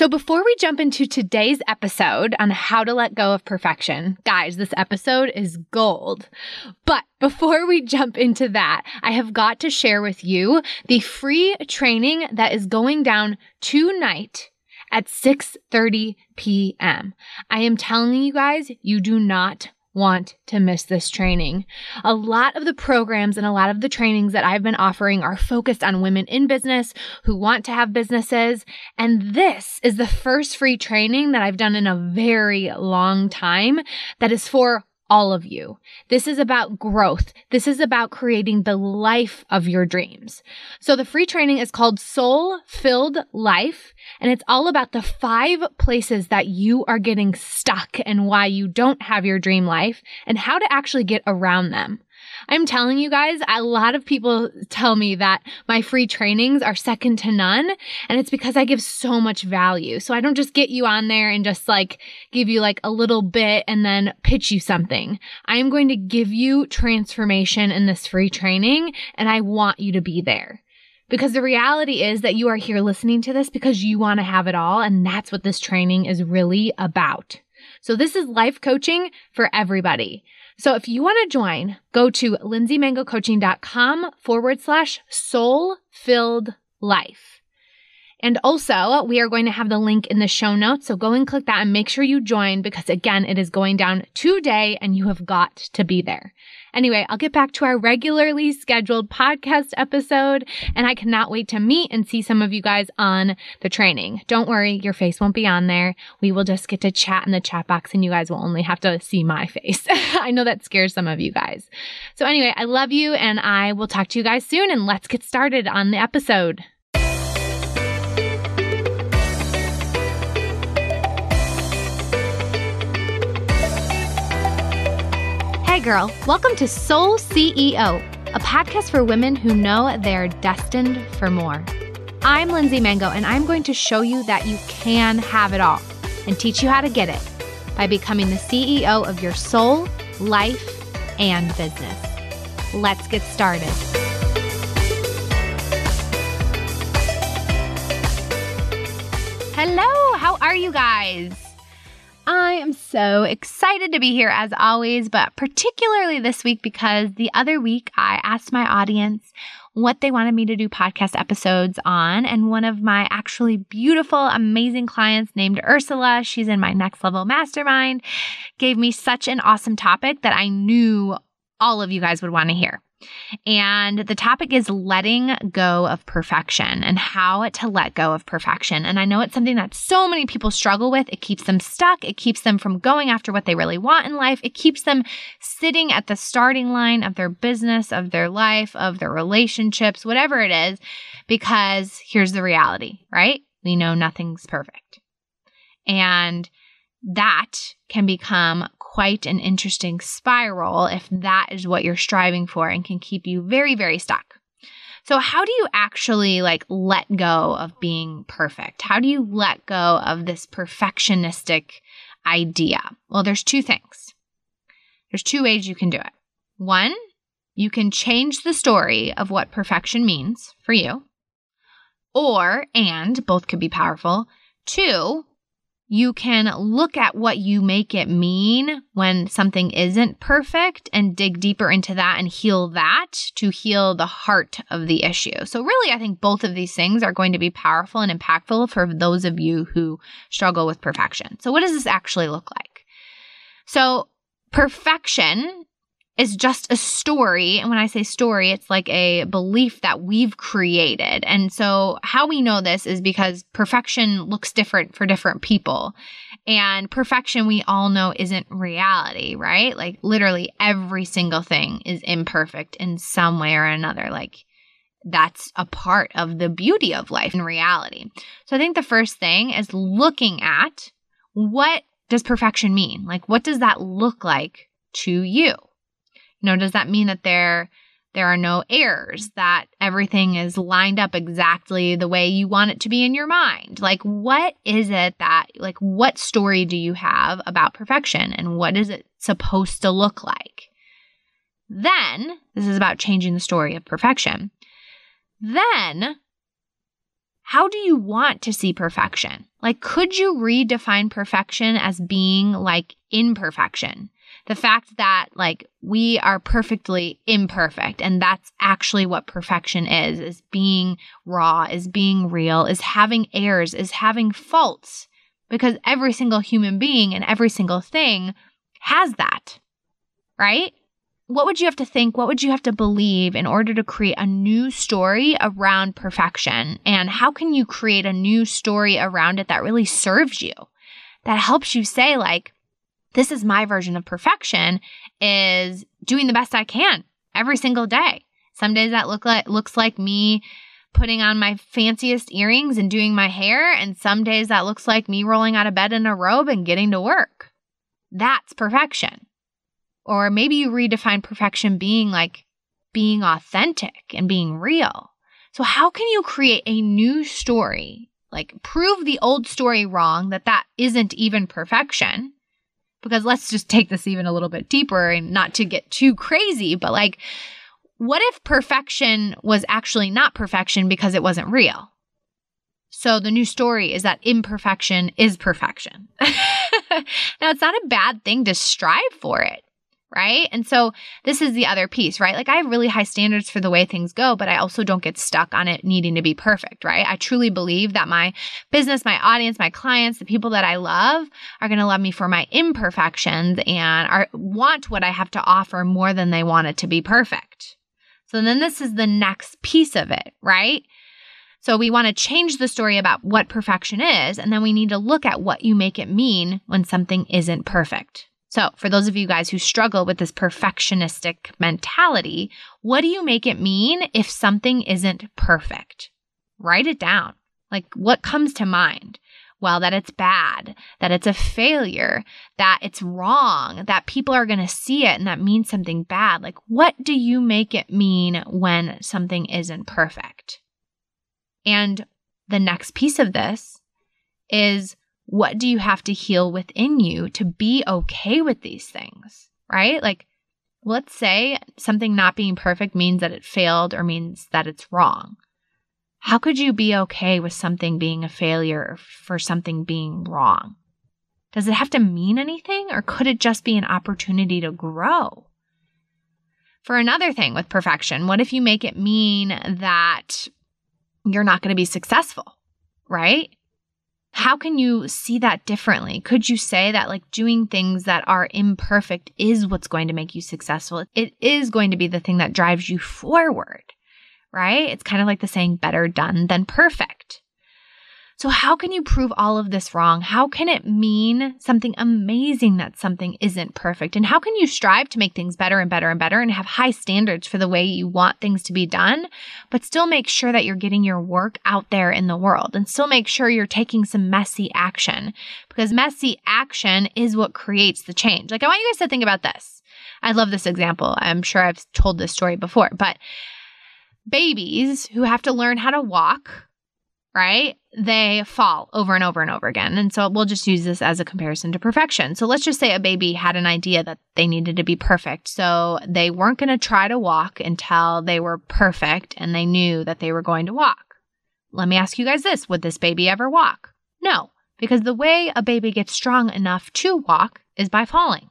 So, before we jump into today's episode on how to let go of perfection, guys, this episode is gold. But before we jump into that, I have got to share with you the free training that is going down tonight at 6:30 p.m. I am telling you guys, you do not want to miss this training. A lot of the programs and a lot of the trainings that I've been offering are focused on women in business who want to have businesses. And this is the first free training that I've done in a very long time that is for all of you. This is about growth. This is about creating the life of your dreams. So the free training is called Soul Filled Life, and it's all about the five places that you are getting stuck and why you don't have your dream life and how to actually get around them. I'm telling you guys, a lot of people tell me that my free trainings are second to none. And it's because I give so much value. So I don't just get you on there and just like give you like a little bit and then pitch you something. I am going to give you transformation in this free training and I want you to be there. Because the reality is that you are here listening to this because you want to have it all. And that's what this training is really about. So this is life coaching for everybody. So if you want to join, go to lindseymangocoaching.com forward slash soul filled life. And also, we are going to have the link in the show notes. So go and click that and make sure you join because again, it is going down today and you have got to be there. Anyway, I'll get back to our regularly scheduled podcast episode, and I cannot wait to meet and see some of you guys on the training. Don't worry, your face won't be on there. We will just get to chat in the chat box, and you guys will only have to see my face. I know that scares some of you guys. So, anyway, I love you, and I will talk to you guys soon, and let's get started on the episode. Girl, welcome to Soul CEO, a podcast for women who know they're destined for more. I'm Lindsey Mango, and I'm going to show you that you can have it all and teach you how to get it by becoming the CEO of your soul, life, and business. Let's get started. Hello, how are you guys? I am so excited to be here as always, but particularly this week because the other week I asked my audience what they wanted me to do podcast episodes on. And one of my actually beautiful, amazing clients named Ursula, she's in my next level mastermind, gave me such an awesome topic that I knew all of you guys would want to hear. And the topic is letting go of perfection and how to let go of perfection. And I know it's something that so many people struggle with. It keeps them stuck. It keeps them from going after what they really want in life. It keeps them sitting at the starting line of their business, of their life, of their relationships, whatever it is, because here's the reality, right? We know nothing's perfect. And that can become quite an interesting spiral if that is what you're striving for and can keep you very, very stuck. So, how do you actually like let go of being perfect? How do you let go of this perfectionistic idea? Well, there's two things. There's two ways you can do it. One, you can change the story of what perfection means for you. Or, and both could be powerful. Two, you can look at what you make it mean when something isn't perfect and dig deeper into that and heal that to heal the heart of the issue. So, really, I think both of these things are going to be powerful and impactful for those of you who struggle with perfection. So, what does this actually look like? So, perfection is just a story. And when I say story, it's like a belief that we've created. And so, how we know this is because perfection looks different for different people. And perfection, we all know, isn't reality, right? Like, literally, every single thing is imperfect in some way or another. Like, that's a part of the beauty of life in reality. So, I think the first thing is looking at what does perfection mean? Like, what does that look like to you? You know, does that mean that there there are no errors, that everything is lined up exactly the way you want it to be in your mind? Like what is it that like what story do you have about perfection and what is it supposed to look like? Then, this is about changing the story of perfection. Then, how do you want to see perfection? Like, could you redefine perfection as being like imperfection? The fact that like we are perfectly imperfect and that's actually what perfection is, is being raw, is being real, is having errors, is having faults because every single human being and every single thing has that, right? What would you have to think? What would you have to believe in order to create a new story around perfection? And how can you create a new story around it that really serves you? That helps you say, like, this is my version of perfection is doing the best I can every single day. Some days that look like looks like me putting on my fanciest earrings and doing my hair. And some days that looks like me rolling out of bed in a robe and getting to work. That's perfection. Or maybe you redefine perfection being like being authentic and being real. So, how can you create a new story? Like, prove the old story wrong that that isn't even perfection. Because let's just take this even a little bit deeper and not to get too crazy, but like, what if perfection was actually not perfection because it wasn't real? So the new story is that imperfection is perfection. now, it's not a bad thing to strive for it, right? And so this is the other piece, right? Like I have really high standards for the way things go, but I also don't get stuck on it needing to be perfect, right? I truly believe that my business, my audience, my clients, the people that I love are going to love me for my imperfections and are want what I have to offer more than they want it to be perfect. So then this is the next piece of it, right? So we want to change the story about what perfection is, and then we need to look at what you make it mean when something isn't perfect. So, for those of you guys who struggle with this perfectionistic mentality, what do you make it mean if something isn't perfect? Write it down. Like, what comes to mind? well, that it's bad, that it's a failure, that it's wrong, that people are going to see it and that means something bad. Like, what do you make it mean when something isn't perfect? And the next piece of this is what do you have to heal within you to be okay with these things, right? Like, let's say something not being perfect means that it failed or means that it's wrong. How could you be okay with something being a failure or for something being wrong? Does it have to mean anything or could it just be an opportunity to grow? For another thing with perfection, what if you make it mean that you're not going to be successful, right? How can you see that differently? Could you say that like doing things that are imperfect is what's going to make you successful? It is going to be the thing that drives you forward right? It's kind of like the saying better done than perfect. So, how can you prove all of this wrong? How can it mean something amazing that something isn't perfect? And how can you strive to make things better and better and better and have high standards for the way you want things to be done, but still make sure that you're getting your work out there in the world and still make sure you're taking some messy action because messy action is what creates the change. Like, I want you guys to think about this. I love this example. I'm sure I've told this story before, but babies who have to learn how to walk, right? They fall over and over and over again. And so we'll just use this as a comparison to perfection. So let's just say a baby had an idea that they needed to be perfect. So they weren't going to try to walk until they were perfect and they knew that they were going to walk. Let me ask you guys this Would this baby ever walk? No, because the way a baby gets strong enough to walk is by falling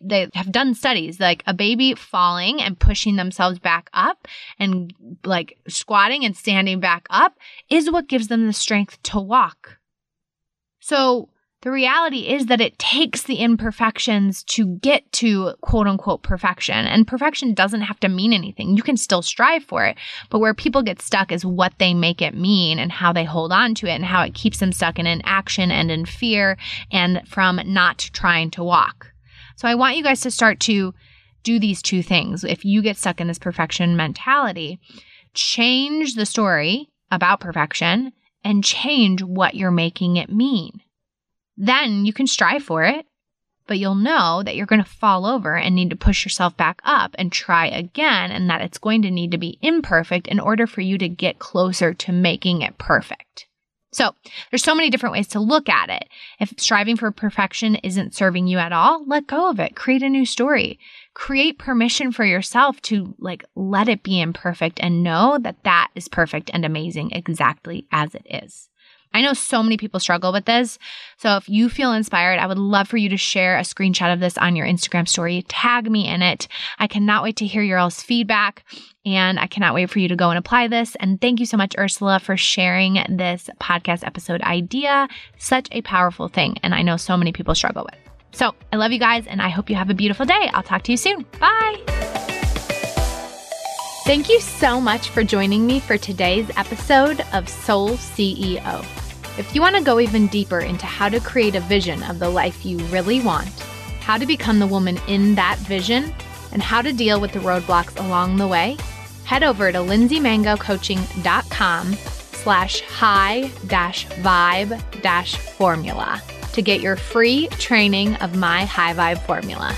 they have done studies like a baby falling and pushing themselves back up and like squatting and standing back up is what gives them the strength to walk. So the reality is that it takes the imperfections to get to quote unquote perfection. And perfection doesn't have to mean anything. You can still strive for it. But where people get stuck is what they make it mean and how they hold on to it and how it keeps them stuck in inaction and in fear and from not trying to walk. So I want you guys to start to do these two things. If you get stuck in this perfection mentality, change the story about perfection and change what you're making it mean. Then you can strive for it, but you'll know that you're going to fall over and need to push yourself back up and try again, and that it's going to need to be imperfect in order for you to get closer to making it perfect. So there's so many different ways to look at it. If striving for perfection isn't serving you at all, let go of it. Create a new story. Create permission for yourself to like let it be imperfect and know that that is perfect and amazing exactly as it is. I know so many people struggle with this. So if you feel inspired, I would love for you to share a screenshot of this on your Instagram story. Tag me in it. I cannot wait to hear your all's feedback. And I cannot wait for you to go and apply this. And thank you so much, Ursula, for sharing this podcast episode idea. Such a powerful thing. And I know so many people struggle with. So I love you guys, and I hope you have a beautiful day. I'll talk to you soon. Bye. Thank you so much for joining me for today's episode of Soul CEO. If you want to go even deeper into how to create a vision of the life you really want, how to become the woman in that vision, and how to deal with the roadblocks along the way, head over to lindseymangocoaching.com slash high dash vibe dash formula to get your free training of my high vibe formula.